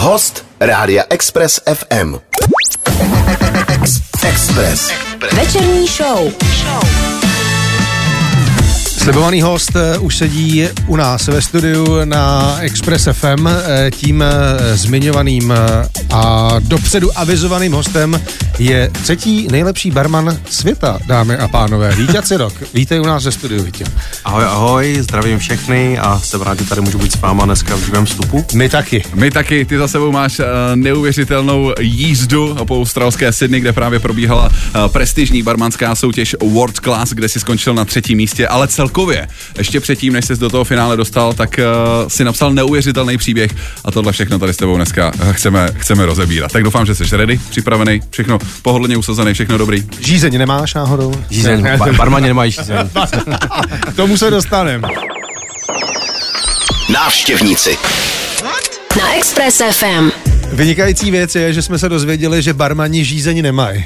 Host Rádia Express FM. Express. Večerní show. Slibovaný host eh, už sedí u nás ve studiu na Express FM. eh, Tím eh, zmiňovaným a dopředu avizovaným hostem je třetí nejlepší barman světa, dámy a pánové. Vítě Cirok. Vítej u nás ve studiu, Vítě. Ahoj, ahoj, zdravím všechny a jsem rád, že tady můžu být s váma dneska v živém vstupu. My taky. My taky, ty za sebou máš neuvěřitelnou jízdu po australské Sydney, kde právě probíhala prestižní barmanská soutěž World Class, kde si skončil na třetím místě, ale celkově, ještě předtím, než jsi do toho finále dostal, tak uh, si napsal neuvěřitelný příběh a tohle všechno tady s tebou dneska uh, chceme, chceme rozebírat. Tak doufám, že jsi ready, připravený, všechno pohodlně usazený, všechno dobrý. Žízeň nemáš náhodou? Žízeň, ba- barmani nemají žízeň. K tomu se dostaneme. Návštěvníci. Na Express FM. Vynikající věc je, že jsme se dozvěděli, že barmani žízení nemají.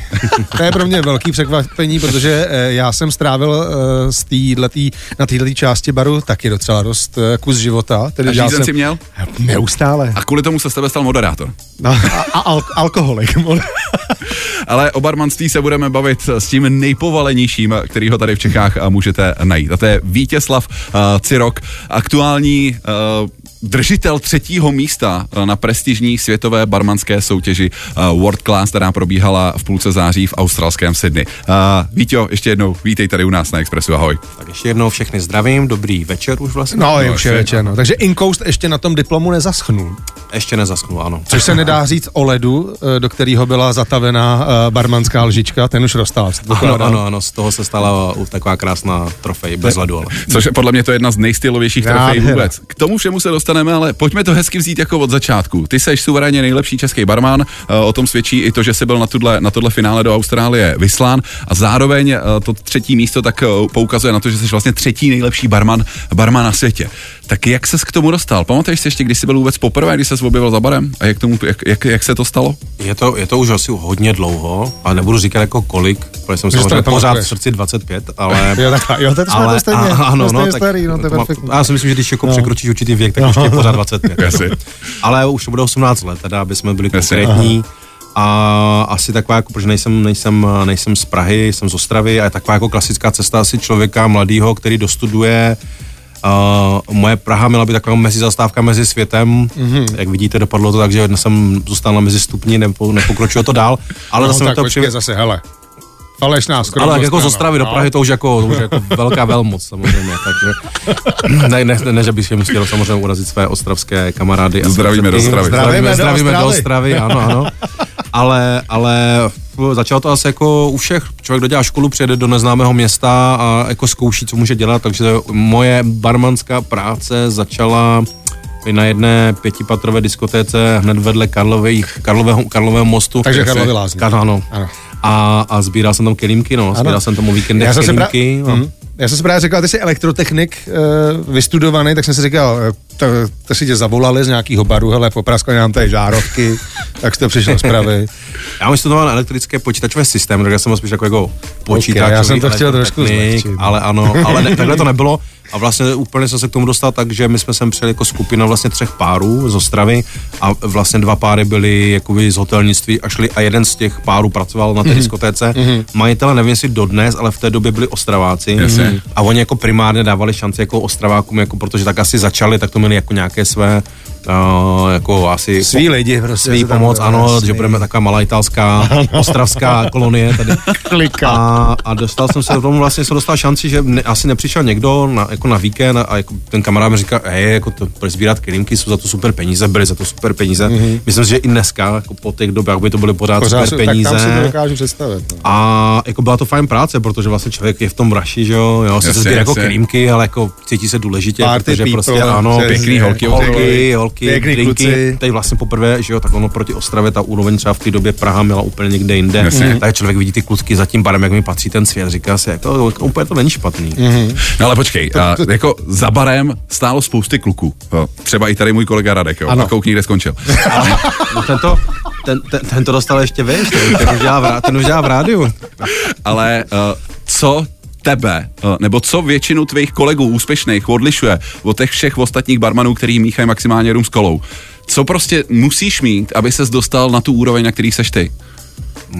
to je pro mě velký překvapení, protože eh, já jsem strávil eh, z týhletý, na této části baru taky docela dost eh, kus života. Tedy A žízen jsem jsi měl? Neustále. A kvůli tomu se z tebe stal moderátor. No, a, a al- alkoholik. Ale o barmanství se budeme bavit s tím nejpovalenějším, kterýho tady v Čechách můžete najít. A to je Vítězslav uh, Cirok, aktuální uh, držitel třetího místa eh, na prestižní světové barmanské soutěži uh, World Class, která probíhala v půlce září v australském Sydney. Uh, Víťo, ještě jednou vítej tady u nás na Expressu, ahoj. Tak ještě jednou všechny zdravím, dobrý večer už vlastně. No, je No, už je ještě. večer, no. Takže Incoast ještě na tom diplomu nezaschnul. Ještě nezasknul, ano. Což se nedá říct o ledu, eh, do kterého byla zatavená eh, barmanská lžička, ten už roztál. Ano, ano, ano, z toho se stala taková krásná trofej, bez ledu, ale. Což je podle mě to jedna z nejstylovějších trofejí vůbec. K tomu všemu se dostaneme, ale pojďme to hezky vzít jako od začátku. Ty seš suverénně nejlepší český barman, eh, o tom svědčí i to, že jsi byl na tohle, na tohle finále do Austrálie vyslán a zároveň eh, to třetí místo tak eh, poukazuje na to, že jsi vlastně třetí nejlepší barman, barman na světě. Tak jak ses k tomu dostal? Pamatuješ si ještě, když jsi byl vůbec poprvé, když se objevil za barem? A jak, tomu, jak, jak, jak se to stalo? Je to, je to už asi hodně dlouho, ale nebudu říkat jako kolik, protože jsem samozřejmě pořád v srdci 25, ale... Jo, takhle, jo, to jsme to stejně, a- ano, to no, tak starý, no, to je má- perfektní. Já si myslím, že když jako No. překročíš určitý věk, tak už je pořád 25. Jasně. Ale už to bude 18 let, teda, aby jsme byli konkrétní. A asi taková, jako, protože nejsem, nejsem, nejsem z Prahy, jsem z Ostravy a je taková jako klasická cesta asi člověka mladého, který dostuduje Uh, moje Praha měla být taková mezizastávka mezi světem, mm-hmm. jak vidíte, dopadlo to tak, že jsem zůstal na mezi stupni, nepo, nepokročilo to dál, ale no, zase tak to přijde, zase, hele. Falešná skromnost. ale jako z. Ostravy do No. Prahy to už jako, to už jako velká velmoc samozřejmě, takže ne, ne, ne, že bych si chtěl samozřejmě urazit své ostravské kamarády. a Zdravíme do. Ostravy. Zdravíme Zdravíme, do zdravíme do Ostravy. Ano, ano. Ale, ale začalo to asi jako u všech. Člověk dodělá školu, přijede do neznámého města a jako zkouší, co může dělat, takže moje barmanská práce začala na jedné pětipatrové diskotéce hned vedle Karlových, Karlového, Karlového mostu. Takže. Karlovy lázně. Kar, ano. Ano. A, a sbíral jsem tam kelímky, no. Sbíral jsem Já jsem si pra- kelímky. no. Mhm. Já jsem si právě říkal, ty jsi elektrotechnik uh, vystudovaný, tak jsem si říkal, eh, to, to si tě zavolali z nějakého baru, hele, popraskali nám tady žárovky, tak jste přišel z Pravy. Já mám studoval elektrické počítačové systémy, takže jsem spíš jako, jako počítač. já jsem to chtěl trošku zlehčit. Ale ano, ale ne, takhle to nebylo. A vlastně úplně jsem se k tomu dostal tak, že my jsme sem přijeli jako skupina vlastně třech párů z Ostravy a vlastně dva páry byli jakoby z hotelnictví a šli a jeden z těch párů pracoval na té diskotéce. Mm-hmm. Majitele nevím jestli dodnes, ale v té době byli Ostraváci. Mhm. A oni jako primárně dávali šanci jako Ostravákům, jako protože tak asi začali, tak to měli jako nějaké své uh, jako asi Svý lidi prostě. svý tam- pomoc, ano, jasný. že budeme taková malá italská, ostravská kolonie tady. Klika. A, a dostal jsem se do tomu, vlastně jsem dostal šanci, že ne, asi nepřišel někdo na, jako na víkend a jako ten kamarád mi říká, hej, jako to budeš sbírat kelímky, jsou za to super peníze, byly za to super peníze. Mm-hmm. Myslím si, že i dneska, jako po těch dobách by to byly pořád, Pořád, super tak peníze. tam si to dokážu představit. No. A jako byla to fajn práce, protože vlastně člověk je v tom raši, že jo, jo, se sbírá jako krýmky, ale jako cítí se důležitě, Party protože people, prostě ano. Pěkný holky, holky, holky, Pěkný drinky, kluci. tady vlastně poprvé, že jo, tak ono proti Ostravě ta úroveň třeba v té době Praha měla úplně někde jinde, Jasně. tak člověk vidí ty klutky za tím barem, jak mi patří ten svět, říká si, jako, úplně to není špatný. No ale počkej, a, jako za barem stálo spousty kluků. Jo. Třeba i tady můj kolega Radek, jo. Ano. A koukni, kde skončil. No tento, ten, ten, ten, to dostal ještě víš, ten, ten, už dělá v, ten už dělá v rádiu. Ale uh, co tebe, uh, nebo co většinu tvých kolegů úspěšných odlišuje od těch všech ostatních barmanů, který míchají maximálně rum s kolou? Co prostě musíš mít, aby ses dostal na tu úroveň, na který seš ty?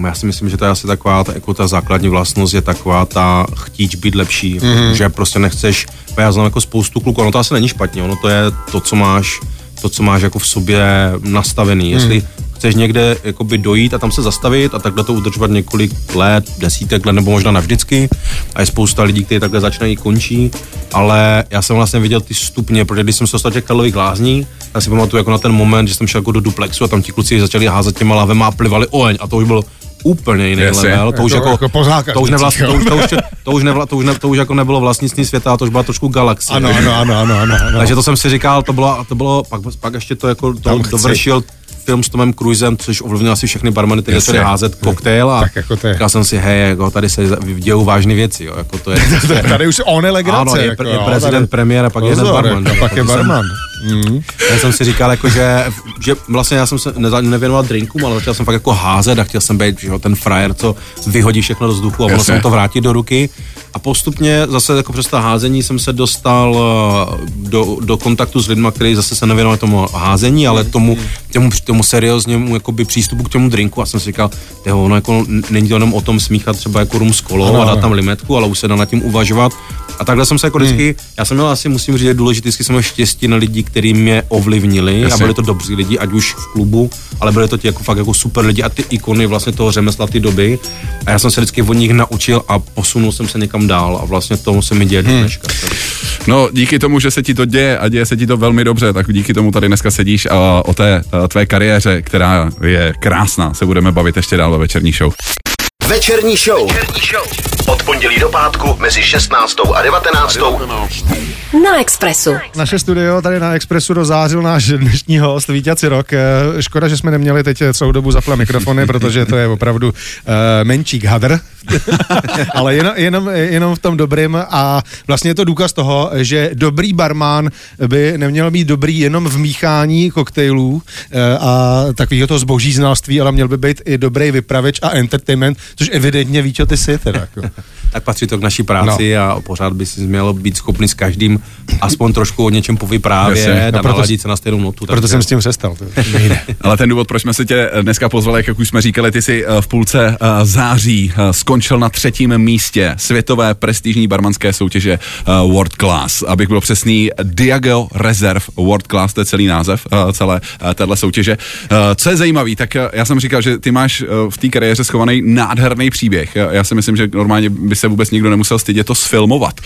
Já si myslím, že to je asi taková, ta, jako ta základní vlastnost je taková ta chtíč být lepší, mm-hmm. že prostě nechceš, já znám jako spoustu kluků, ono to asi není špatně, ono to je to, co máš, to, co máš jako v sobě nastavený, mm. jestli chceš někde jakoby dojít a tam se zastavit a takhle to udržovat několik let, desítek let nebo možná navždycky a je spousta lidí, kteří takhle začínají končí, ale já jsem vlastně viděl ty stupně, protože když jsem se dostal těch kalových lázní, já si pamatuju jako na ten moment, že jsem šel jako do duplexu a tam ti kluci začali házet těma lavema a plivali oheň a to už bylo úplně jiný Jasně. level, to už Jako- jako, jako to už, nevlast, zákaznicích, to, už, to, už, to, už nevla, to, už ne, to už jako nebylo vlastnictví světa, to už byla trošku galaxie. Ano, ano, ano, ano, ano, ano. Takže to jsem si říkal, to bylo, to bylo pak, pak ještě to jako to dovršil film s Tomem Cruisem, což ovlivnil asi všechny barmany, Jasně. začali házet koktejl a Tak jako to je. říkal jsem si, hej, jako tady se dějou vážné věci, jo, jako to je, Tady už on je legrace. ano, je, jako, je jo, prezident, tady- premiér a pak je jeden barman. jako, jo, pak je to jsem- barman. Mm. já jsem si říkal, jako, že, že vlastně já jsem se neza- nevěnoval drinkům, ale začal jsem fakt jako házet a chtěl jsem být že jo, ten frajer, co vyhodí všechno do vzduchu a ono Jasně. jsem to vrátit do ruky. A postupně zase jako přes to házení jsem se dostal eh, do, do kontaktu s lidmi, kteří zase se nevěnovali tomu házení, ale tomu, tomu, tomu serióznímu jakoby přístupu k tomu drinku. A jsem si říkal, tyjo, ono jako není to jenom o tom smíchat třeba jako rum s kolou Ano, a dát tam limetku, ale už se dá nad tím uvažovat. A takhle jsem se jako vždycky, já jsem měl asi, musím říct, že důležitý, jsem měl štěstí na lidi, kteří mě ovlivnili Jasně. a byli to dobří lidi, ať už v klubu, ale byli to ti jako fakt jako super lidi a ty ikony vlastně toho řemesla ty doby. A já jsem se vždycky od nich naučil a posunul jsem se někam dál a vlastně tomu se mi děje do dneška. No, díky tomu, že se ti to děje a děje se ti to velmi dobře, tak díky tomu tady dneska sedíš a o té tvé kariéře, která je krásná, se budeme bavit ještě dál ve večerní show. Večerní show. Od pondělí do pátku mezi 16. a 19. Na Expressu. Naše studio tady na Expressu dozářil náš dnešní host Vítě Cirok. Eh, Škoda, že jsme neměli teď celou dobu zaplé mikrofony, protože to je opravdu uh, menšík hadr. Ale jenom, jenom, jenom v tom dobrým a vlastně je to důkaz toho, že dobrý barman by neměl být dobrý jenom v míchání koktejlů eh, a takového to zboží znalství, ale měl by být i dobrý vypravěč a entertainment, což evidentně Víťo, ty jsi teda. Jako. Tak patří to k naší práci no. a pořád by si měl být schopný s každým aspoň trošku o něčem povyprávět a No, proto- naladit se na stejnou notu. Proto takže- jsem s tím přestal. Ale ten důvod, proč jsme se tě dneska pozvali, jak už jsme říkali, ty jsi eh, v půlce eh, září eh, skončil na třetím místě světové prestižní barmanské soutěže eh, World Class. Abych byl přesný, Diageo Reserve World Class, to je celý název eh, celé eh, téhle soutěže. Eh, Co je zajímavý, tak eh, já jsem říkal, že ty máš eh, v té kariéře schovaný nádherný příběh. Já- si myslím, že normálně by se vůbec nikdo nemusel stydět to sfilmovat,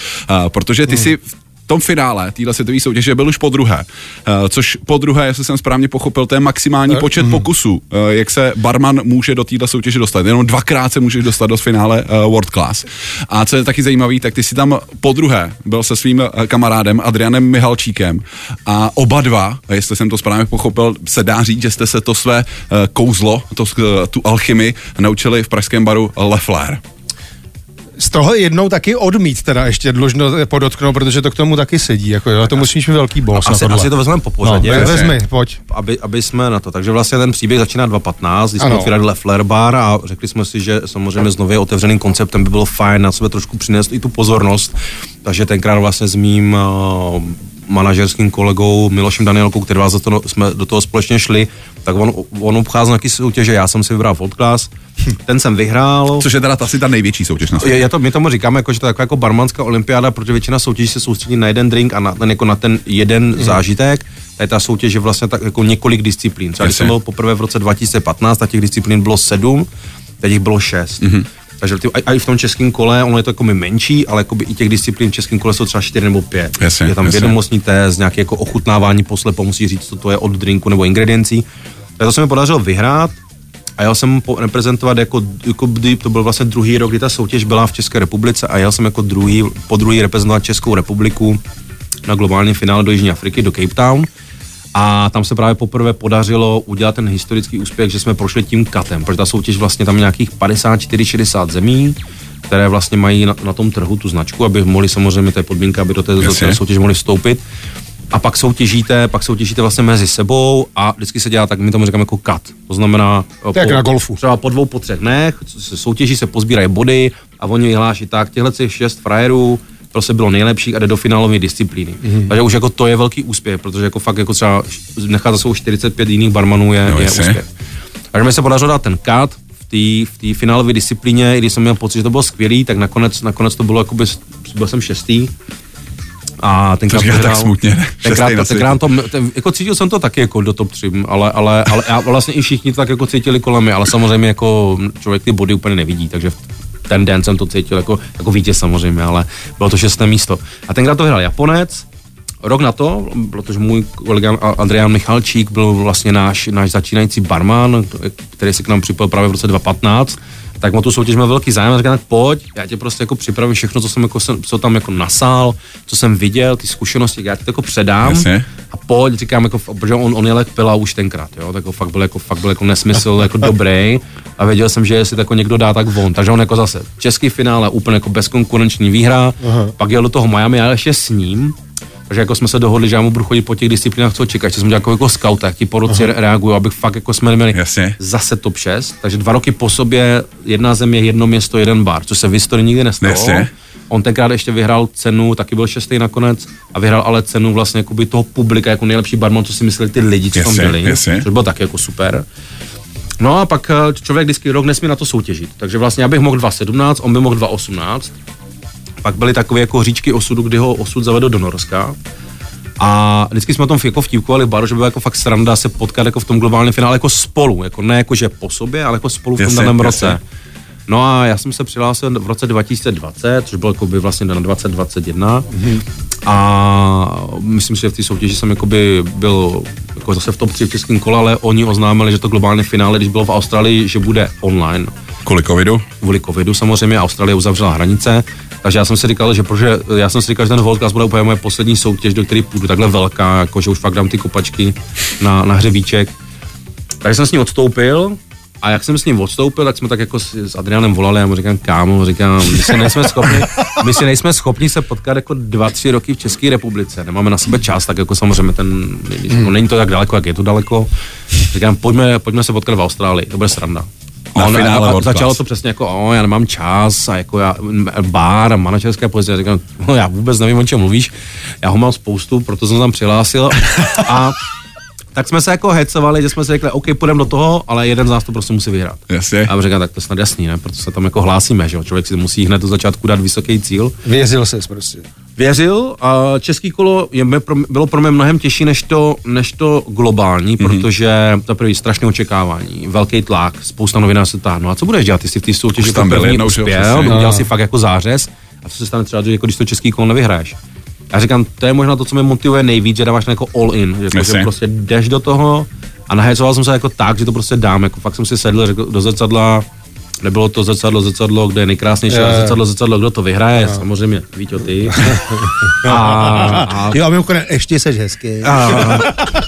protože ty si v tom finále téhle světové soutěže byl už po druhé, eh, což po druhé, jestli jsem správně pochopil, to je maximální počet pokusů, eh, jak se barman může do téhle soutěže dostat. Jenom dvakrát se můžeš dostat do finále eh, World Class. A co je taky zajímavé, tak ty si tam po druhé byl se svým kamarádem Adrianem Mihalčíkem a oba dva, jestli jsem to správně pochopil, se dá říct, že jste se to své kouzlo, to, tu alchymii naučili v pražském baru Le Flair. Z toho jednou taky odmít, teda ještě dlužno podotknout, protože to k tomu taky sedí. Jako, jo, to musíš mít velký boss. Asi, na asi to vezmeme po no, pořadě. jasně. vezmi, pojď. aby, aby jsme na to. Takže vlastně ten příběh začíná 2.15, kdy jsme otvírali Le Flair bar a řekli jsme si, že samozřejmě s nově otevřeným konceptem by bylo fajn na sebe trošku přinést i tu pozornost. Takže tenkrát vlastně s mým uh, manažerským kolegou Milošem Danielkou, který vás za to, jsme do toho společně šli, tak on, on obcházel nějaký soutěže, já jsem si vybral World Class, ten jsem vyhrál. Což je teda asi ta největší soutěž na světě. Je, je to, my tomu říkáme, jako, že to je taková jako barmanská olympiáda, protože většina soutěží se soustředí na jeden drink a na ten, jako na ten jeden Mhm. mm. zážitek. Tady ta soutěž je vlastně tak jako několik disciplín. Třeba když jsem byl poprvé v roce 2015, tak těch disciplín bylo sedm, teď jich bylo šest. Mhm. Takže ty, a, a i v tom českém kole, ono je to jako menší, ale jako i těch disciplín v českém kole jsou třeba čtyři nebo pět. Jasně, je tam jasně. vědomostní test, nějaké jako ochutnávání poslepo, musí říct, co to je od drinku nebo ingrediencí. Tak to se mi podařilo vyhrát. A jel jsem po, reprezentovat jako, jako kdy, to byl vlastně druhý rok, kdy ta soutěž byla v České republice a jel jsem jako druhý, po druhý reprezentovat Českou republiku na globální finále do Jižní Afriky, do Cape Town. A tam se právě poprvé podařilo udělat ten historický úspěch, že jsme prošli tím katem, protože ta soutěž vlastně tam je nějakých 54-60 zemí, které vlastně mají na, na tom trhu tu značku, aby mohli samozřejmě, to je podmínka, aby do té, do té soutěže mohli vstoupit. A pak soutěžíte, pak soutěžíte vlastně mezi sebou a vždycky se dělá tak, my tomu říkáme jako cut. To znamená... To je jak na golfu. Třeba po dvou, po třech dnech se soutěží, se pozbírají body a oni vyhláší tak, těhle těch šest frajerů prostě bylo nejlepší a jde do finálové disciplíny. Mm-hmm. Takže už jako to je velký úspěch, protože jako fakt jako třeba nechat za sebou 45 jiných barmanů je, No, je úspěch. Takže mi se podařilo dát ten cut v té v finálové disciplíně, i když jsem měl pocit, že to bylo skvělý, tak nakonec, nakonec to bylo jakoby, byl jsem šestý. A tenkrát říká tak smutně, ne? Tenkrát, na tenkrát to, ten, jako cítil jsem to taky jako do top 3, ale, ale, ale a vlastně i všichni to tak jako cítili kolem mě, ale samozřejmě jako člověk ty body úplně nevidí, takže v ten den jsem to cítil jako, jako vítěz samozřejmě, ale bylo to šesté místo. A tenkrát to vyhrál Japonec, Rok na to, protože můj kolega Adrián Michalčík byl vlastně náš, náš začínající barman, který se k nám připojil právě v roce 2015, tak o tu soutěž měl velký zájem a říkal, tak pojď, já tě prostě jako připravím všechno, co jsem, jako, co tam jako nasál, co jsem viděl, ty zkušenosti, já ti to jako předám Jasně. A pojď, říkám, jako, protože on, on je jak pila už tenkrát, jo, tak fakt byl jako, fakt byl jako nesmysl, jako dobrý a věděl jsem, že jestli to jako někdo dá, tak on, takže on jako zase český finále, úplně jako bezkonkurenční výhra, Aha. pak jel do toho Miami, ale ještě s ním, takže jako jsme se dohodli, že já mu budu chodit po těch disciplínách, co čeká. Ještě jsem dělal jako, jako scout, jak ti po roce reaguju, abych fakt jako jsme měli Jasně. zase top 6. Takže dva roky po sobě, jedna země, jedno město, jeden bar, což se v historii nikdy nestalo. Jasně. On tenkrát ještě vyhrál cenu, taky byl šestý nakonec, a vyhrál ale cenu vlastně jakoby toho publika, jako nejlepší barman, co si mysleli ty lidi, co tam byli. jasně. Což bylo taky jako super. No a pak eh, člověk vždycky rok nesmí na to soutěžit. Takže vlastně já bych mohl 2.17, on by mohl 2.18. Pak byly takové jako říčky osudu, kdy ho osud zavedl do Norska. A vždycky jsme o tom jako vtipkovali v baru, že bylo jako fakt sranda se potkat jako v tom globálním finále jako spolu, jako ne jako že po sobě, ale jako spolu v tom Jasně, daném jasně. No a já jsem se přihlásil v roce 2020, což bylo jako by vlastně na 2021. Mm-hmm. A myslím si, že v té soutěži jsem jakoby byl jako zase v top 3 v českém kole, ale oni oznámili, že to globální finále, když bylo v Austrálii, že bude online Kvůli covidu? kvůli covidu samozřejmě, Austrálie uzavřela hranice, takže já jsem si říkal, že protože já jsem si říkal, že ten World Class bude úplně moje poslední soutěž, do které půjdu takhle velká, jako že už fakt dám ty kopačky na, na hřebíček. Takže jsem s ním odstoupil a jak jsem s ním odstoupil, tak jsme tak jako s, Adrianem volali a mu říkám, kámo, říkám, my si nejsme schopni, my si nejsme schopni se potkat jako dva, tři roky v České republice, nemáme na sebe čas, tak jako samozřejmě ten, no, není to tak daleko, jak je to daleko. Říkám, pojďme, pojďme se potkat v Austrálii, to bude sranda. Na A on- finále a, a začalo to přesně jako, o, já nemám čas a jako já, bar a manažerské pozice. Říkám, no já vůbec nevím, o čem mluvíš. Já ho mám spoustu, proto jsem se tam přihlásil. A tak jsme se jako hecovali, že jsme si řekli, OK, půjdeme do toho, ale jeden z nás to prostě musí vyhrát. Jasně. A já říkám, tak to je snad jasný, ne? Proto se tam jako hlásíme, že jo? Člověk si musí hned do začátku dát vysoký cíl. Věřil ses prostě. Věřil a český kolo je, bylo pro mě mnohem těžší než to, než to globální, mm-hmm. protože to první strašné očekávání, velký tlak, spousta novinářů se ptá, no a co budeš dělat, ty jsi v té soutěži tam byl uspěl, přesně. udělal No. si fakt jako zářez a co se stane třeba, že jako když to český kolo nevyhraješ. Já říkám, to je možná to, co mě motivuje nejvíc, že dáváš na jako all in, že, jako, Jasně. že prostě jdeš do toho a nahecoval jsem se jako tak, že to prostě dám, jako fakt jsem si sedl řekl, do zrcadla, nebylo to zrcadlo, zrcadlo, kde je nejkrásnější, jo. zrcadlo, zrcadlo, kdo to vyhraje, samozřejmě, víš o ty. A, a, Jo, a mimochodem, ještě seš hezký. a,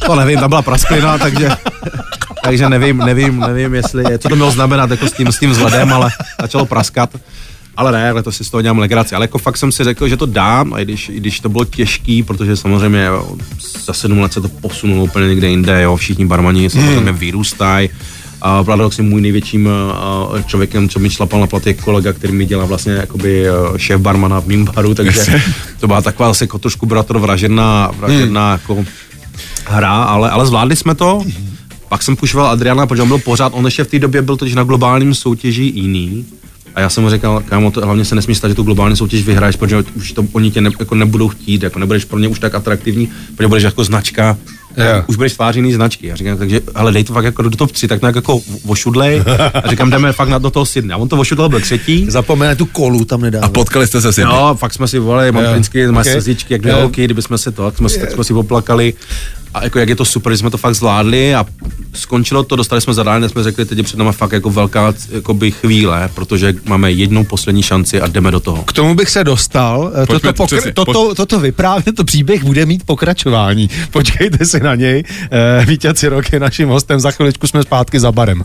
to nevím, tam byla prasklina, takže, takže nevím, nevím, nevím, jestli, co to mělo znamenat jako s tím, s tím vzhledem, ale začalo praskat. Ale ne, ale to si z toho dělám legraci. Ale jako fakt jsem si řekl, že to dám, a i když, i když to bylo těžký, protože samozřejmě jo, za sedm let se to posunulo úplně někde jinde, jo, všichni barmani samozřejmě vyrůstají. A paradoxně můj největším člověkem, co mi šlapal na plat, je kolega, který mi dělá vlastně jakoby uh, šéf barmana v mým baru, takže to byla taková zase jako trošku bratr vražedná, vražedná jako hra, ale, ale zvládli jsme to. Pak jsem pušoval Adriana, protože on byl pořád, on ještě v té době byl totiž na globálním soutěži jiný. A já jsem mu říkal, kámo, to hlavně se nesmí stát, že tu globální soutěž vyhraješ, protože už to oni tě ne, jako nebudou chtít, jako nebudeš pro ně už tak atraktivní, protože budeš jako značka, Jo. už budeš tváří jiný značky. Já říkám, takže, ale dej to fakt jako do top 3, tak to jako vošudlej. A říkám, jdeme fakt na do toho Sydney. A on to vošudlel, byl třetí. Zapomene tu kolu tam nedávno. A potkali jste se s Jo, fakt jsme si volali, mám Jo. vždycky, máš Ok. slzičky, jak dvě Jo. holky, kdyby jsme se to, tak jsme, si- tak jsme si poplakali. A jako jak je to super, že jsme to fakt zvládli a skončilo to, dostali jsme zadání, jsme řekli, teď je před námi fakt jako velká jakoby chvíle, protože máme jednou poslední šanci a jdeme do toho. K tomu bych se dostal. Eh, Pojďme, Toto, přesně, pokr- toto, toto vyprávět, to příběh bude mít pokračování. Počkejte si na něj. Eh, Vítě Cirok je naším hostem. Za chviličku jsme zpátky za barem.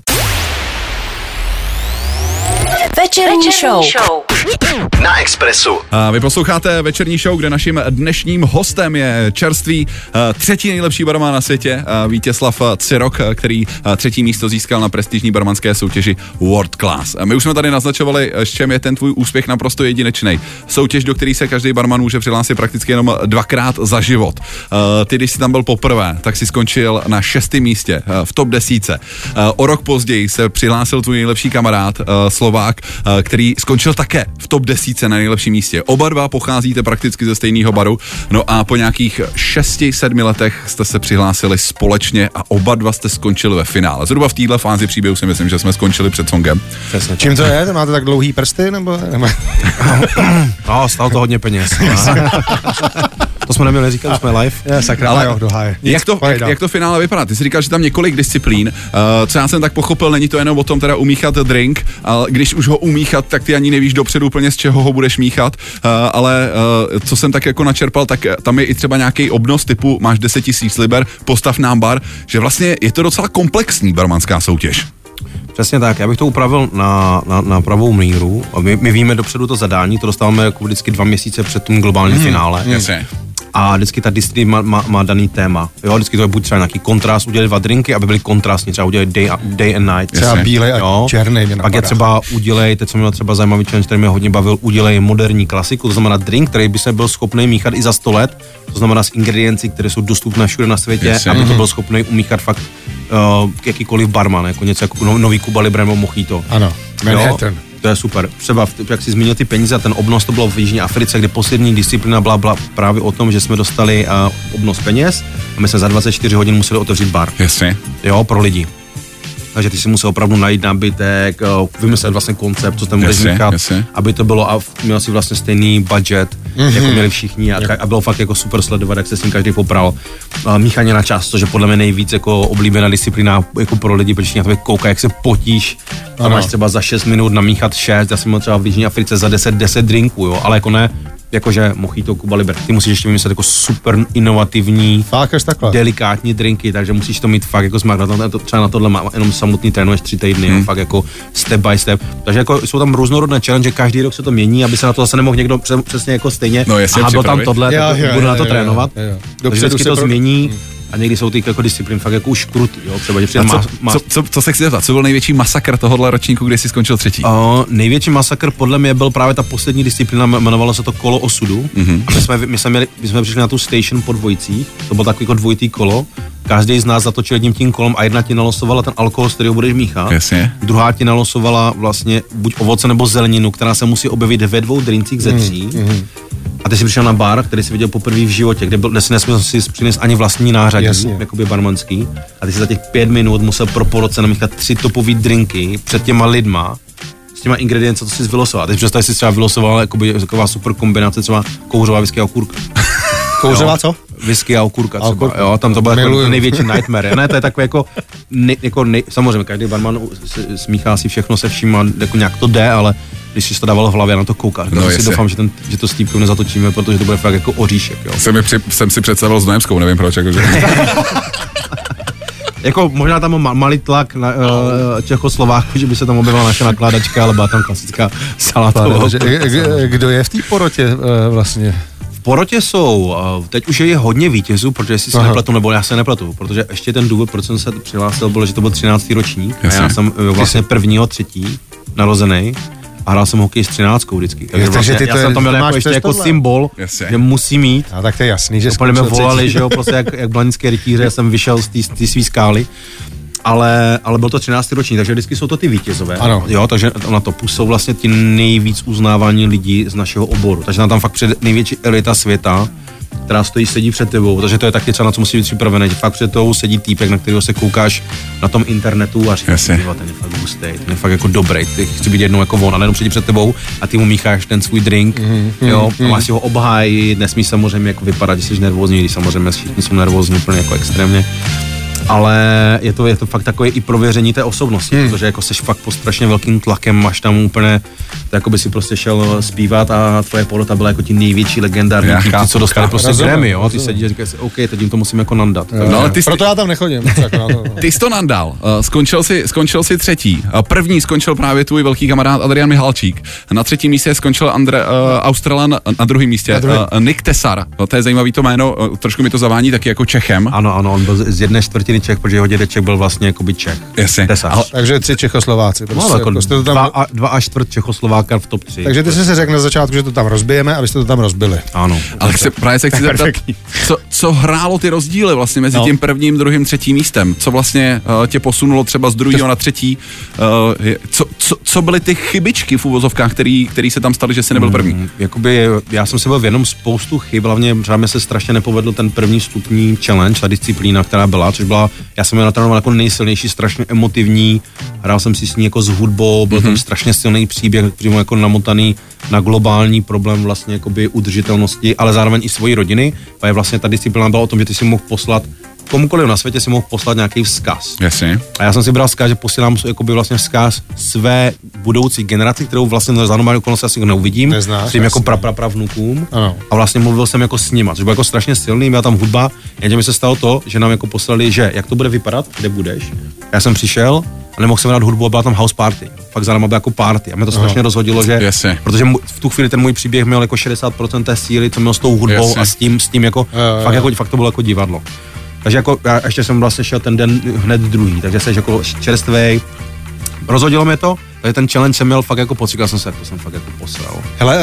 Večerní show. Na Expressu. A vy posloucháte večerní show, kde naším dnešním hostem je čerstvý eh, třetí nejlepší barman na světě, eh, Vítězslav Cirok, který eh, třetí místo získal na prestižní barmanské soutěži World Class. My už jsme tady naznačovali, s čem je ten tvůj úspěch naprosto jedinečný. Soutěž, do které se každý barman může přihlásit prakticky jenom dvakrát za život. Ty, když jsi tam byl poprvé, tak si skončil na šestém místě v top desíce. O rok později se přihlásil tvůj nejlepší kamarád, Slovák, který skončil také v top desíce na nejlepším místě. Oba dva pocházíte prakticky ze stejného baru, no a po nějakých šesti, sedmi letech jste se přihlásili společně a oba dva jste skončili ve finále. Zhruba v téhle fázi příběhu si myslím, že jsme skončili před songem. Přesně. Čím to je? Máte tak dlouhý prsty? Nebo... No, stalo to hodně peněz. to jsme neměli říkat, jsme live. Je, sakra, ale jo, do háje. Jak to, jak, jak to finále vypadá? Ty jsi říkal, že tam několik disciplín. Uh, co já jsem tak pochopil, není to jenom o tom teda umíchat drink, ale když už ho umíchat, tak ty ani nevíš dopředu úplně z čeho ho budeš míchat. Uh, ale uh, co jsem tak jako načerpal, tak tam je i třeba nějaký obnos typu máš 10 tisíc liber, postav nám bar, že vlastně je to docela komplexní barmanská soutěž. Přesně tak, já bych to upravil na, na, na pravou míru. My, my víme dopředu to zadání, to dostáváme jako vždycky dva měsíce před tím globálním finále. Jasně. A vždycky ta disciplína má, má, má, daný téma. Jo, vždycky to je buď třeba nějaký kontrast, udělat dva drinky, aby byly kontrastní, třeba udělat day, a- day and night. Třeba bílej a Jo. černý mě Pak je třeba udělej, teď jsem měl třeba zajímavý challenge, který mě hodně bavil, udělej moderní klasiku, to znamená drink, který by se byl schopný míchat i za 100 let, to znamená s ingredienci, které jsou dostupné všude na světě, Jasně. aby to byl schopný umíchat fakt uh, jakýkoliv barman, jako něco jako no, nový Cuba Libre nebo Mojito. Ano, Manhattan. Jo, to je super. Třeba, jak jsi zmínil ty peníze, ten obnos to bylo v Jižní Africe, kde poslední disciplína byla, byla právě o tom, že jsme dostali uh, obnos peněz a my jsme za 24 hodin museli otevřít bar Jasně. jo, pro lidi. Takže ty si musel opravdu najít nábytek, eh, vymyslet vlastně koncept, co tam budeš jasně. aby to bylo a měl si vlastně stejný budget, mm-hmm. jako měli všichni a, a bylo fakt jako super sledovat, jak se s tím každý popral. Míchaně na čas, což je podle mě nejvíc jako oblíbená disciplína jako pro lidi, protože všichni na tebe koukají, jak se potíš. A máš třeba za 6 minut namíchat 6, já jsem měl třeba v Jižní Africe za 10, 10 drinků, jo, ale jako ne, jakože Mojito, Cuba Libre. Ty musíš ještě vymyslet jako super inovativní Fakt až takhle. delikátní drinky, takže musíš to mít fakt jako smak. Na to, třeba na tohle má jenom samotný trénuješ tři týdny, hmm. fakt jako step by step. Takže jako jsou tam různorodné challenge, každý rok se to mění, aby se na to zase nemohl někdo přes- přesně jako stejně. No, jasně, Aha, byl tam tohle, Jo, tak jo, budu jo, na to jo, trénovat. jo, jo. Takže Dopředu vždycky se to pro- změní a někdy jsou ty jako disciplín fakt jako už krutý, jo, třeba, co, má, má, co, co, co se chci zeptat, co byl největší masakr tohohle ročníku, kdy jsi skončil třetí? Uh, největší masakr podle mě byl právě ta poslední disciplína, jmenovalo se to kolo osudu. Mm-hmm. A my jsme, my, jsme měli, my jsme přišli na tu station po dvojicích, to bylo takový jako dvojitý kolo. Každý z nás zatočil jedním tím kolem a jedna ti nalosovala ten alkohol, z kterého budeš míchat. Jasně. Druhá ti nalosovala vlastně buď ovoce nebo zeleninu, která se musí objevit ve dvou drincích ze tří. Mm-hmm. A ty jsi přišel na bar, který jsi viděl poprvé v životě, kde, byl, kde si nesměl si přinést ani vlastní nářadí, Jasně. jakoby barmanský. A ty si za těch pět minut musel pro poroce namíchat tři topové drinky před těma lidma s těma ingredienci, co jsi vylosoval. A teď představ, jsi třeba vylosoval jakoby, taková super kombinace, třeba kouřová whisky a okurka. Kouřová co? Whisky a okurka třeba, okurka. jo, tam to bylo jako největší nightmare. Ne, to je takové jako, ne, jako nej, samozřejmě každý barman smíchá si všechno se vším a jako nějak to jde, ale když si to dával v hlavě na to koukat, No, si jasně. doufám, že, ten, že to s týpkou nezatočíme, protože to bude fakt jako oříšek, jo. Jsem, mi při, jsem si představil s Nojemskou, nevím proč. Jakože. Jako možná tam mal, malý tlak na uh, Čechoslováku, že by se tam objevila naše nakládačka, ale byla tam klasická salátová. Kdo je v té porotě eh, vlastně? V porotě jsou, uh, teď už je hodně vítězů, protože jestli se nepletu, nebo já se nepletu, protože ještě ten důvod, proč jsem se přihlásil, byl, že to byl 13. ročník a já Jasně. jsem uh, vlastně prvního třetí narozený a hrál jsem hokej s 13 vždycky. Takže, takže vlastně, ty to já je- jsem tam měl to jako ještě jako tohle. symbol, Jasně. že musí mít. A tak to je jasný, že Úplně mi skončil volali, že jo, prostě jak, jak blanické rytíře, já jsem vyšel z té svý skály. Ale, ale byl to 13. ročník, takže vždycky jsou to ty vítězové. Ano. Jo, takže na to jsou vlastně ti nejvíc uznávaní lidi z našeho oboru. Takže tam, tam fakt před největší elita světa, která stojí, sedí před tebou, takže to je taky třeba na co musí být připravený, že fakt před tebou sedí týpek, na kterého se koukáš na tom internetu a říkáš, Jasně. "Tyjo, ten je fakt hustý, ten je fakt jako dobrý, ty chci být jednou jako on a nejenom sedí před tebou a ty mu mícháš ten svůj drink, mm-hmm. jo, a máš si ho obhájit, nesmí samozřejmě jako vypadat, že jsi nervózní, když samozřejmě všichni jsou nervózní úplně jako extrémně. Ale je to, je to fakt takové i prověření té osobnosti, hmm. protože jako seš fakt pod strašně velkým tlakem, máš tam úplně, to jako by si prostě šel zpívat a tvoje porota byla jako ti největší legendární, Já chápu, co dostali chápu. prostě Rozumím, Grammy, jo, ty sedíš a říkáš si, OK, teď jim to musím jako nandat. No, ale ty jsi- Proto já tam nechodím. Jako na to. Ty jsi to nandal, uh, skončil si, skončil si třetí. Uh, první skončil právě tvůj velký kamarád Adrian Mihalčík. Na třetím místě skončil Andre, uh, Australan, na druhém místě Na druhém. uh, Nick Tesar. No, to je zajímavý to jméno, uh, trošku mi to zavání taky jako Čechem. Ano, ano, on byl z z jedné čtvrtiny Čech, protože jeho dědeček byl vlastně jakoby Čech. Jasně. Ale- Takže tři Čechoslováci. Prostě, No, jako jako jste to dva, tam, a, dva a čtvrt Čechoslováka v top 3. takže ty jsi si řekl na začátku, že to tam rozbijeme a vy jste to tam rozbili. Ano. Ale se, právě se chci zeptat, co, co hrálo ty rozdíly vlastně mezi No. tím prvním, druhým, třetím místem? Co vlastně uh, tě posunulo třeba z druhého na třetí? Uh, co, co, co byly ty chybičky v úvozovkách, který, který se tam staly, že jsi nebyl první? Mm, Jakoby, já jsem si byl vědom spoustu chyb, hlavně třeba mi se strašně nepovedl ten první stupní challenge, ta disciplína, která byla, což byla, já jsem ji natrénoval jako nejsilnější, strašně emotivní, hrál jsem si s ní jako s hudbou, byl Mhm. tam strašně silný příběh, přímo jako namotaný na globální problém vlastně jakoby udržitelnosti, ale zároveň i svojí rodiny, a je vlastně ta disciplína byla o tom, že ty si mohl poslat komukoliv na světě si mohl poslat nějaký vzkaz. Jasně. A já jsem si bral vzkaz, že posílám jakoby vlastně vzkaz své budoucí generaci, kterou vlastně za normální okolnosti asi neuvidím. Neznáš, svým jako jasně. pra, pra, pravnukům. Ano. A vlastně mluvil jsem jako s nima, což bylo jako strašně silný, byla tam hudba. Jenže mi se stalo to, že nám jako poslali, že jak to bude vypadat, kde budeš. Já jsem přišel a nemohl jsem hrát hudbu a byla tam house party. Fakt za náma byla jako party. A mě to strašně rozhodilo, že Jasně. protože v tu chvíli ten můj příběh měl jako 60% té síly, co měl s tou hudbou Jasně. a s tím, s tím jako, Jo, jo, fakt, jako, fakt to bylo jako divadlo. Takže jako já ještě jsem vlastně šel ten den hned druhý, takže jsi jako čerstvej. Rozhodilo mě to, takže ten challenge jsem měl fakt jako pocit, jsem se, to jsem fakt jako posral. Hele,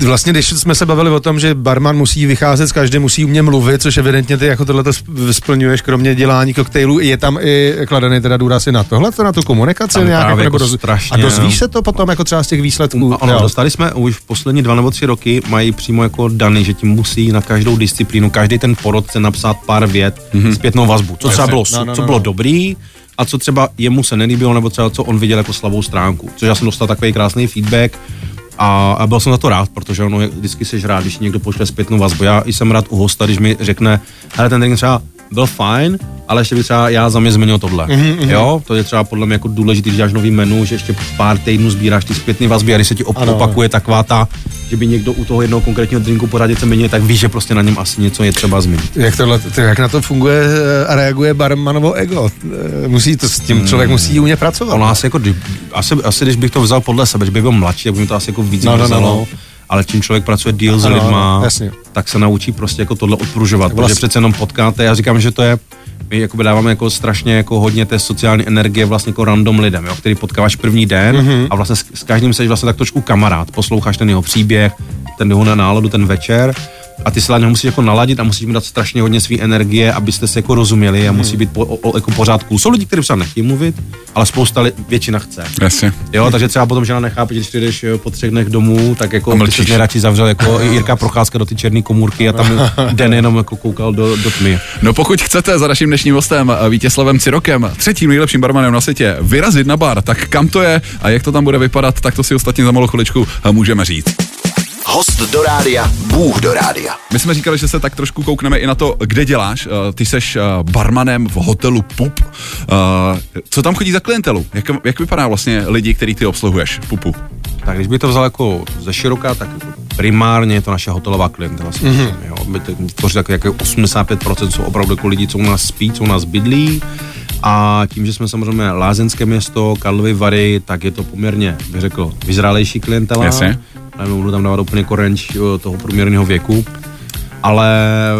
eh, vlastně když jsme se bavili o tom, že barman musí vycházet z každé, musí umět mluvit, což evidentně ty jako tohle splňuješ, kromě dělání koktejlů, je tam i kladený teda důraz i na tohle, na tu komunikaci Tam nějak, jako, jako doz- strašně, A dozvíš no. se to potom jako třeba z těch výsledků? Ano, Jo. dostali jsme už v poslední dva nebo tři roky, mají přímo jako daný, že ti musí na každou disciplínu, každý ten porodce napsat pár vět, mm-hmm. zpětnou vazbu. Co třeba bylo, No, no, co no, bylo no. dobrý, a co třeba jemu se nelíbilo, nebo třeba co on viděl jako slabou stránku. Což já jsem dostal takový krásný feedback a, a byl jsem za to rád, protože ono je- vždycky jsi rád, když někdo pošle zpětnou vazbu. Já jsem rád u hosta, když mi řekne, hele, ten drink třeba byl fajn, ale ještě bych třeba já za mě změnil tohle. Mm-hmm. Jo, to je třeba podle mě jako důležité, když děláš nový menu, že ještě pár týdnů sbíráš ty zpětné vazby a když se ti op- Ano. opakuje taková ta, že by někdo u toho jednoho konkrétního drinku pořád něco měnil, tak víš, že prostě na něm asi něco je třeba změnit. Jak, tohle, to, jak na to funguje eh, a reaguje barmanovo ego? Eh, Musí to, s tím člověk musí umět pracovat. Ono asi jako, asi, asi, když bych to vzal podle sebe, že by byl mladší, tak by mi to asi jako víc No, no, no, no. Ale čím člověk pracuje díl s lidma, jasně. tak se naučí prostě jako tohle odpružovat, Vlastně- protože přece jenom potkáte, já říkám, že to je, my jakoby dáváme jako strašně jako hodně té sociální energie vlastně jako random lidem, jo, který potkáváš první den Mhm. mm-hmm. a vlastně s, s každým jsi vlastně tak trošku kamarád, posloucháš ten jeho příběh, ten jeho náladu, ten večer a ty něho musíš jako naladit a musíš mu dát strašně hodně své energie, abyste se jako rozuměli a musí být po, o, jako pořád cool. Jsou lidi, kteří třeba nechtějí mluvit, ale spousta li, většina chce. Jasně. Jo, takže třeba potom žena nechápe, že když ty jdeš eh, po třech dnech domů, tak jako ty mlčíš. se nejradši zavřel jako Jirka Procházka do ty černé komůrky a tam den jenom jako koukal do, do tmy. No pokud chcete za naším dnešním hostem Vítězslavem Cirokem, třetím nejlepším barmanem na světě, vyrazit na bar, tak kam to je a jak to tam bude vypadat, tak to si ostatně za malou chviličku eh, můžeme říct. Host do rádia, Bůh do rádia. My jsme říkali, že se tak trošku koukneme i na to, kde děláš. Eh, Ty seš eh, barmanem v hotelu Pup. Eh, Co tam chodí za klientelu? Jak, jak vypadá vlastně lidi, který ty obsluhuješ Pupu? Tak když by to vzal jako ze široká, tak primárně je to naše hotelová klientela. Mm-hmm. Jo, by to tvoří tak jako 85% jsou opravdu jako lidi, co u nás spí, co u nás bydlí. A tím, že jsme samozřejmě lázeňské město, Karlovy Vary, tak je to poměrně, bych řekl, vyzrálejší klientela. Jasně. Ale budu tam dávat úplně korenč eh, toho průměrného věku. Ale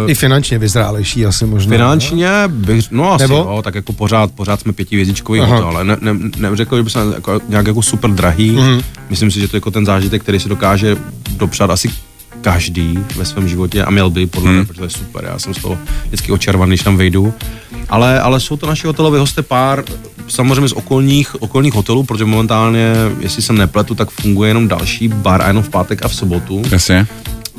I finančně vyzrálejší asi možná. Finančně bych, no asi, Nebo? jo, tak jako pořád, pořád jsme pětivězdičkový Aha. hotel, ale ne, ne, neřekl, že by se jako, nějak jako super drahý. Mhm. Myslím si, že to je jako ten zážitek, který si dokáže dopřát asi každý ve svém životě a měl by, podle mě, Mhm. protože to je super, já jsem z toho vždycky očarvaný, když tam vejdu. Ale, ale jsou to naši hotelové hosté pár, samozřejmě z okolních, okolních hotelů, protože momentálně, jestli se nepletu, tak funguje jenom další bar a jenom v pátek a v sobotu. Jasně.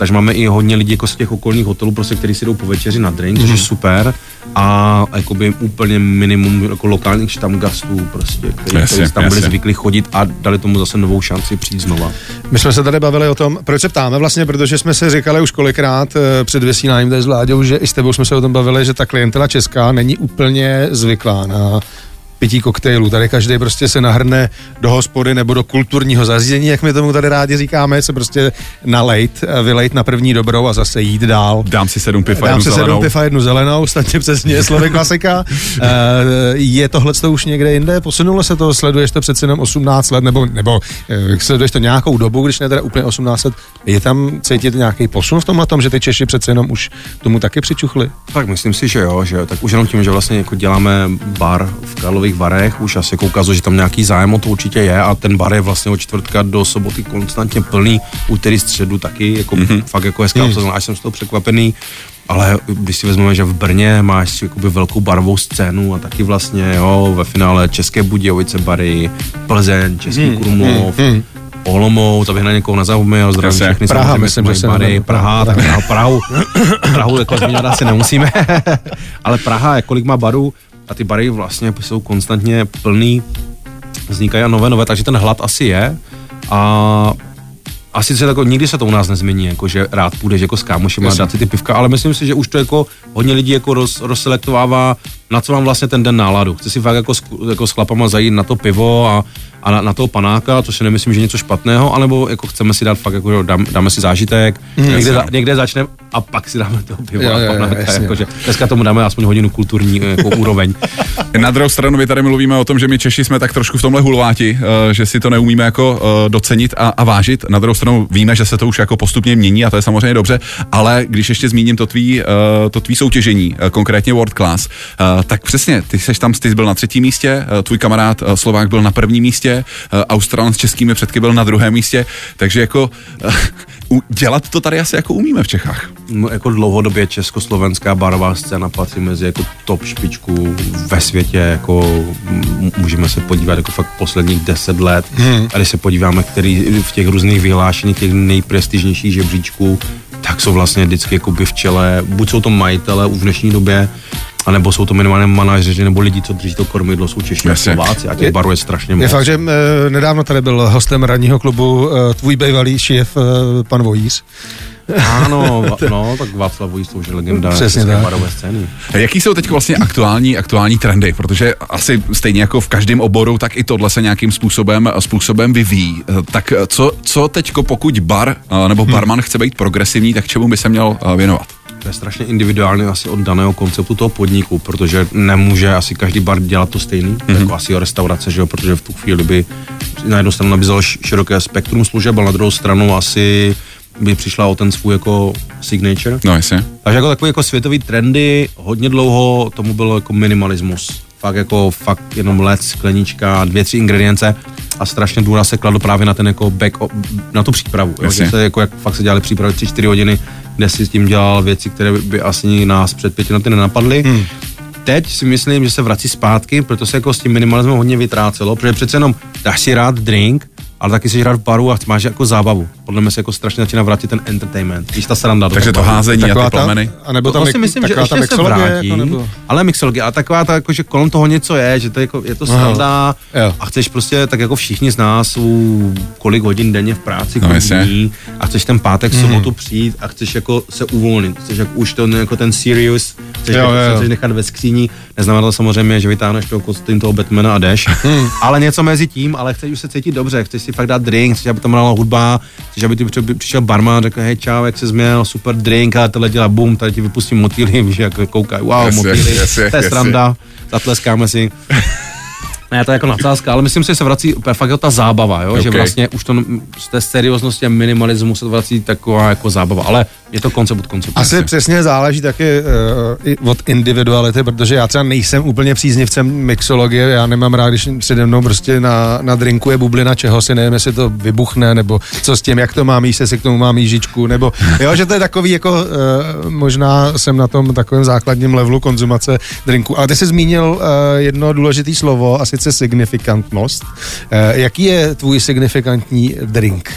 Takže máme i hodně lidí jako z těch okolních hotelů, prostě, kteří si jdou po večeři na drink, což je Mhm. super. A jakoby úplně minimum jako lokálních štamgastů, prostě, kteří, Jasně, tam byli zvyklí chodit a dali tomu zase novou šanci přijít znova. My jsme se tady bavili o tom, proč se ptáme vlastně, protože jsme si říkali už kolikrát eh, před vysíláním tady s Vláďou, že i s tebou jsme se o tom bavili, že ta klientela česká není úplně zvyklá na pití koktejlů. Tady každý prostě se nahrne do hospody nebo do kulturního zařízení, jak my tomu tady rádi říkáme, se prostě nalejt, eh, vylejt na první dobrou a zase jít dál. Dám si sedm piv a Dám jednu si sedm zelenou. piv a jednu zelenou, statě přesně, slovy klasika. Eh, je tohle to už někde jinde? Posunulo se to, sleduješ to přeci jenom 18 let, nebo, nebo eh, sleduješ to nějakou dobu, když ne teda úplně 18 let. Je tam cítit nějaký posun v tomhle tom, že ty Češi přeci jenom už tomu taky přičuchli? Tak myslím si, že jo, že jo. Tak už jenom tím, že vlastně jako děláme bar v Karlových varech, už asi jako ukazuje, že tam nějaký zájem o to určitě je a ten bar je vlastně od čtvrtka do soboty konstantně plný, úterý středu taky, jako mm-hmm. fakt jako hezká mm. až jsem z toho překvapený. Ale když si vezmeme, že v Brně máš jakoby velkou barovou scénu a taky vlastně, jo, ve finále České Budějovice bary, Plzeň, Český mm, Krumlov, mm, Olomouc, abych na někoho nezapomněl, zdravím Jasně. všechny, Praha, myslím, že bary. Praha, tak Praha, Prahu, Prahu jako zmiňovat asi nemusíme, ale Praha, kolik má barů a ty bary vlastně jsou konstantně plný, vznikají a nové, nové, takže ten hlad asi je. A asi se tako, nikdy se to u nás nezmění, jako že rád půjdeš jako s kámošem a dát si ty pivka, ale myslím si, že už to jako hodně lidí jako roz, rozselektovává, na co mám vlastně ten den náladu. Chci si fakt jako s, jako s chlapama zajít na to pivo a, a na, na toho panáka, což si nemyslím, že je něco špatného, anebo jako chceme si dát fakt jako dám, dáme si zážitek, někde, za, někde začneme a pak si dáme toho pivo Jo, a jo, jo, panáka, jasně. jakože dneska tomu dáme aspoň hodinu kulturní jako úroveň. Na druhou stranu my tady mluvíme o tom, že my Češi jsme tak trošku v tomhle hulváti, eh, že si to neumíme jako eh, docenit a, a vážit. Na druhou stranu víme, že se to už jako postupně mění a to je samozřejmě dobře, ale když ještě zmíním to tvý, eh, to tvý soutěžení, eh, konkrétně World Class, eh, tak přesně, ty seš tam, ty jsi byl na třetím místě, eh, tvůj kamarád eh, Slovák byl na prvním místě, eh, Australan s českými předky byl na druhém místě, takže jako eh, dělat to tady asi jako umíme v Čechách. M- jako dlouhodobě československá barová scéna patří mezi jako top špičku ve světě, jako můžeme se podívat jako fakt posledních deset let hmm. a když se podíváme, který v těch různých vyhlášeních těch nejprestižnějších žebříčků, tak jsou vlastně vždycky jakoby v čele, buď jsou to majitele už v dnešní době, anebo jsou to minimálně manažeři nebo lidi, co drží to kormidlo, jsou Češi a. Slováci a těch barů je strašně Je moc. fakt, že e, nedávno tady byl hostem ranního klubu e, tvůj bývalý šéf e, pan Vojíř. Ano, no, tak Václav už je legenda Přesně tak. barové scény. Jaký jsou teď vlastně aktuální, aktuální trendy? Protože asi stejně jako v každém oboru, tak i tohle se nějakým způsobem, způsobem vyvíjí. Eh, Tak eh, co, co teď, pokud bar eh, nebo barman chce být progresivní, tak čemu by se měl eh, věnovat? To je strašně individuálně asi od daného konceptu toho podniku, protože nemůže asi každý bar dělat to stejný, mm-hmm. jako asi o restaurace, že jo, protože v tu chvíli by na jednu stranu nabízelo š- široké spektrum služeb, ale na druhou stranu asi by přišla o ten svůj jako signature. No jasně. Takže jako takový jako světový trendy, hodně dlouho tomu bylo jako minimalismus. Fakt jako fakt jenom led, sklenička, dvě, tři ingredience a strašně důraz se kladl právě na ten jako back, na tu přípravu. Jo, že se jako jak fakt se dělali přípravy 3-4 hodiny, kde si s tím dělal věci, které by asi nás před pěti lety nenapadly. Hmm. Teď si myslím, že se vrací zpátky, proto se jako s tím minimalismem hodně vytrácelo, protože přece jenom dáš si rád drink, ale taky si rád v baru a máš jako zábavu. Podle mě se jako strašně začíná vrátit ten entertainment, víš ta sranda. do Takže to házení a ty ta, plameny. a nebo tam to si myslím, že taková ještě ta se mixologie, vrátí, jako, nebo... ale mixologie, a taková ta, jako, že kolem toho něco je, že to je, jako, je to sranda a chceš prostě, tak jako všichni z nás jsou kolik hodin denně v práci, No, kolik dní a chceš ten pátek, Mhm. sobotu přijít a chceš jako se uvolnit, chceš jako už to jako ten serious, chceš, Jo, jako, jo, jo. chceš nechat ve skříni, neznamená to samozřejmě, že vytáhneš toho kostým toho Batmana a jdeš, Mhm. ale něco mezi tím, ale chceš už se cítit dobře, chceš si fakt dát drink, chceš, aby tam hrála hudba, chceš, aby ty při- přišel barman a řekl, hej čau, jak se změl, super drink, a tohle dělá boom, tady ti vypustím motýly, víš, jak koukají, wow, Jasně, motýly, jasně, to je sranda, zatleskáme si. Ne, to je jako nadsázka, ale myslím si, že se vrací fakt jako ta zábava, jo? že Ok. vlastně už to z té serióznosti a minimalismu se vrací taková jako zábava, ale je to koncept od konceptu. Asi přesně záleží taky uh, i od individuality, protože já třeba nejsem úplně příznivcem mixologie, já nemám rád, když přede mnou prostě na, na drinku je bublina čeho si, nevím, jestli to vybuchne, nebo co s tím, jak to mám jíst, jestli k tomu mám jížičku, nebo jo, že to je takový jako, uh, možná jsem na tom takovém základním levelu konzumace drinku, ale ty jsi zmínil uh, jedno důležité slovo, a sice signifikantnost. Uh, jaký je tvůj signifikantní drink?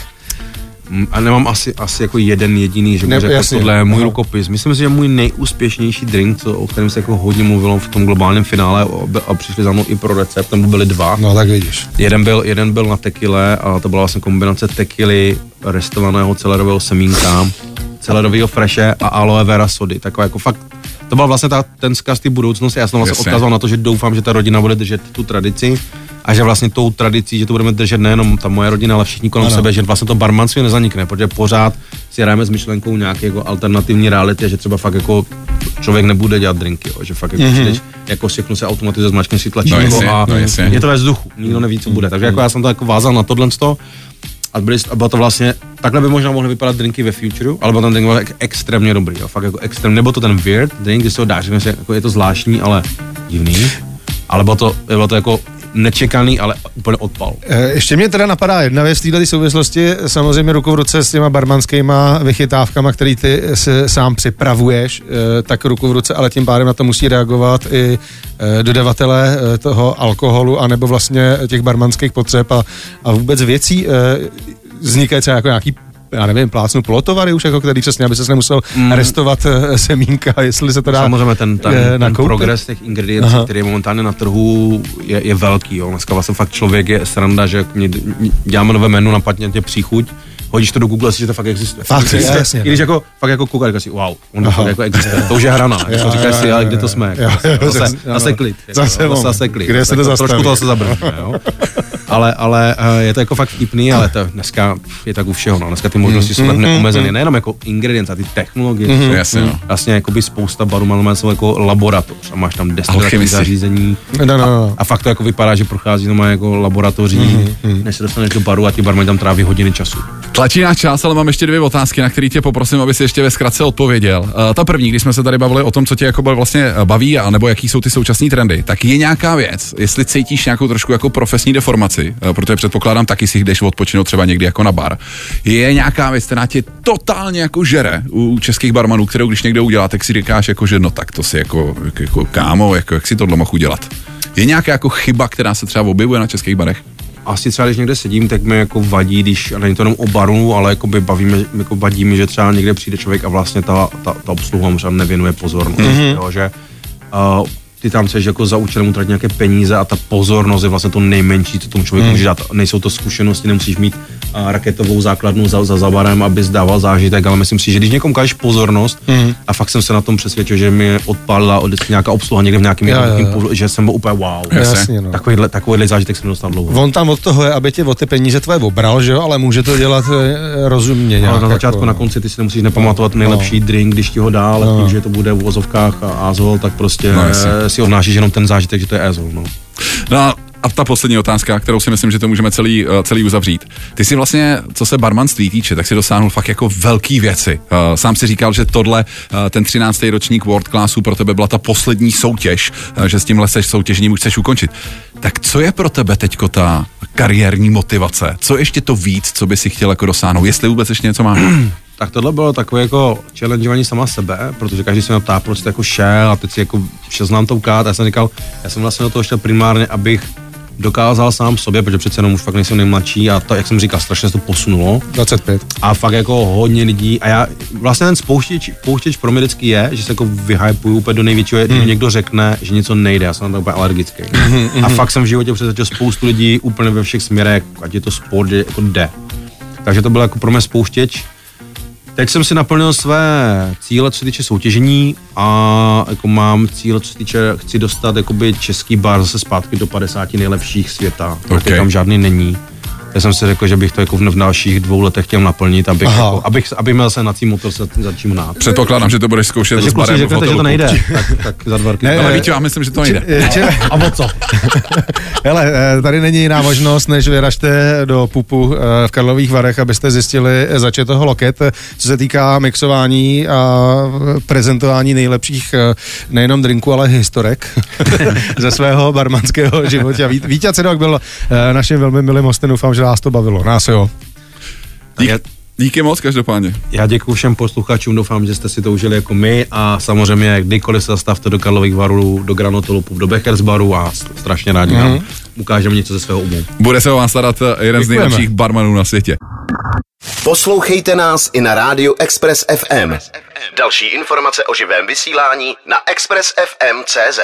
A nemám asi, asi jako jeden jediný, že Ne, bych řekl, jasně. tohle je můj Aha. rukopis. Myslím si, že můj nejúspěšnější drink, co, o kterém se jako hodně mluvilo v tom globálním finále a, a přišli za mnou i pro recept, tam byly dva. No tak vidíš. Jeden byl, jeden byl na tekile a to byla vlastně kombinace tekily, restovaného celerového semínka, celerového freše a aloe vera sody. Taková jako fakt, to byl vlastně ta, ten zkaz té budoucnosti. Já jsem vlastně Jasně. odkazoval na to, že doufám, že ta rodina bude držet tu tradici a že vlastně tou tradicí, že to budeme držet nejenom ta moje rodina, ale všichni kolem Ano. sebe, že vlastně to barmanství nezanikne, protože pořád si hrajeme s myšlenkou nějaké jako alternativní reality, že třeba fakt jako člověk nebude dělat drinky, jo, že fakt jako Mhm. mm-hmm. jako všechno se automatizuje, zmačkne si tlačítko No jasně, a no je to ve vzduchu, nikdo neví, co bude. Takže jako já jsem to jako vázal na tohle a, byli, a bylo to vlastně, takhle by možná mohly vypadat drinky ve Futureu, ale byl ten drink byl ek- extrémně dobrý, jo, fakt jako extrém, nebo to ten weird drink, kdy se ho dáš, jako je to zvláštní, ale divný, ale bylo to, bylo to jako nečekaný, ale úplně odpal. Eh, Ještě mě teda napadá jedna věc v této souvislosti, samozřejmě ruku v ruce s těma barmanskýma vychytávkama, který ty se sám připravuješ, eh, tak ruku v ruce, ale tím pádem na to musí reagovat i eh, dodavatele toho alkoholu, anebo vlastně těch barmanských potřeb a, a vůbec věcí. Vznikají třeba jako nějaký já nevím, plácnu polotovary už, jako který přesně, aby se nemusel mm. restovat eh, semínka, jestli se to dá Samozřejmě ten, ten, eh, ten nakoupit. progres těch ingrediencí, Aha. který je momentálně na trhu, je, je velký. Jo. Dneska vlastně fakt člověk je sranda, že mě, děláme nové menu, napadně tě příchuť, hodíš to do Google, si, že to fakt existuje. Fakt, existuje. jasně, I když jako, fakt jako koukáš, říkáš si, wow, on fakt jako existuje. To už je hrana. Jo, Jako říkáš jo, si, ale kde to jsme? Jako, zase, zase, klid. Zase zase, klid. Kde se to zastaví? Trošku toho se zabrníme, jo. Ale, ale eh, je to jako fakt vtipný, ale to dneska je tak u všeho. No. Dneska ty možnosti jsou tak neomezené, nejenom jako ingredience, a ty technologie. jsou Jasně, no. Vlastně jakoby spousta barů má jsou jako laboratoř a máš tam destilační Alchemisti. zařízení. No, no, no. A fakt to jako vypadá, že prochází normálně jako laboratoří, mm-hmm. než se dostaneš do baru a ti barmani tam tráví hodiny času. Tlačí náš čas, ale mám ještě dvě otázky, na které tě poprosím, aby si ještě ve zkratce odpověděl. Uh, ta první, když jsme se tady bavili o tom, co tě jako vlastně eh, baví, a nebo jaký jsou ty současné trendy, tak je nějaká věc, jestli cítíš nějakou trošku jako profesní deformaci, uh, protože předpokládám taky si jdeš odpočinout třeba někdy jako na bar. Je nějaká věc, která tě totálně jako žere u českých barmanů, kterou když někdo udělá, tak si říkáš jako, že no tak to si jako, jako, jako kámo, jako jak si tohle mohl udělat. Je nějaká jako chyba, která se třeba objevuje na českých barech? Asi třeba, když někde sedím, tak mi jako vadí, když, a není to jenom o baru, ale jako by bavíme, jako vadí mi, že třeba někde přijde člověk a vlastně ta, ta, ta obsluha mu nevěnuje pozornost, mm-hmm. jo, že uh, ty tam chceš jako za účelem utratit nějaké peníze a ta pozornost je vlastně to nejmenší, co tomu člověku mm. může dát. Nejsou to zkušenosti, nemusíš mít uh, raketovou základnu za, za zabarem, aby zdával zážitek, ale myslím si, že když někomu kážeš pozornost mm. a fakt jsem se na tom přesvědčil, že mi odpálila od nějaká obsluha někde v nějakém že jsem byl úplně wow. Jasně. No. Takovýhle, takovýhle zážitek jsem dostal dlouho. On tam od toho je, aby tě o ty peníze tvoje obral, že jo, ale může to dělat eh, rozumně nějak. Ale na začátku, jako, na konci ty si nemusíš nepamatovat nejlepší drink, když ti ho dá, ale tím, že to bude v vozovkách a azol, tak prostě No, no, jasně. Si odnášíš jenom ten zážitek, že to je azol. No. No a- a ta poslední otázka, kterou si myslím, že to můžeme celý, eh, celý uzavřít. Ty si vlastně, co se barmanství týče, tak si dosáhnul fakt jako velký věci. Eh, Sám si říkal, že tohle, eh, ten 13. ročník World Classu pro tebe byla ta poslední soutěž, že s tímhle seš soutěžením už chceš ukončit. Tak co je pro tebe teďko ta kariérní motivace? Co ještě to víc, co by si chtěl jako dosáhnout? Jestli vůbec ještě něco máš? Tak tohle bylo takové jako challengeování sama sebe, protože každý se mě ptá, proč jsi jako šel a teď si jako šel znám to ukázat. Já jsem říkal, já jsem vlastně do toho šel primárně, abych dokázal sám sobě, protože přece jenom už fakt nejsem nejmladší a to, jak jsem říkal, strašně se to posunulo. 25. A fakt jako hodně lidí a já vlastně ten spouštěč, pouštěč pro mě vždycky je, že se jako vyhypuju úplně do největšího, hmm. když někdo řekne, že něco nejde, já jsem na to úplně alergický. a fakt jsem v životě přesvědčil spoustu lidí úplně ve všech směrech, ať je to sport, že jako jde. Takže to byl jako pro mě spouštěč. Teď jsem si naplnil své cíle, co se týče soutěžení a jako mám cíle, co se týče, chci dostat jakoby český bar zase zpátky do 50 nejlepších světa, Ok. okay. tam žádný není. Já jsem si řekl, že bych to jako v dalších dvou letech chtěl naplnit, abych, Aha. jako, abych, abych měl se na tým motor za, za čím hnát. Předpokládám, že to budeš zkoušet Takže s kluci řeknete, že to nejde, tak, tak za dva roky. Ne, Ale víte, já myslím, že to nejde. A o co? Hele, eh, tady není jiná možnost, než vyražte do pupu eh, v Karlových Varech, abyste zjistili, eh, zač je toho loket, co se týká mixování a prezentování nejlepších nejenom drinků, ale historek ze svého barmanského života. Vít- Vítě Cidok byl naším velmi milým hostem, doufám, že nás to bavilo. Nás jo. Dík, Já- díky moc každopádně. Já děkuji všem posluchačům, doufám, že jste si to užili jako my a samozřejmě kdykoliv se zastavte do Karlových varů, do Granotolu, do Beckers baru a strašně rádi Mhm. vám ukážeme něco ze svého umu. Bude se o vás starat eh, jeden z Děkujeme. nejlepších barmanů na světě. Poslouchejte nás i na rádiu Express FM. Další informace o živém vysílání na expressfm.cz.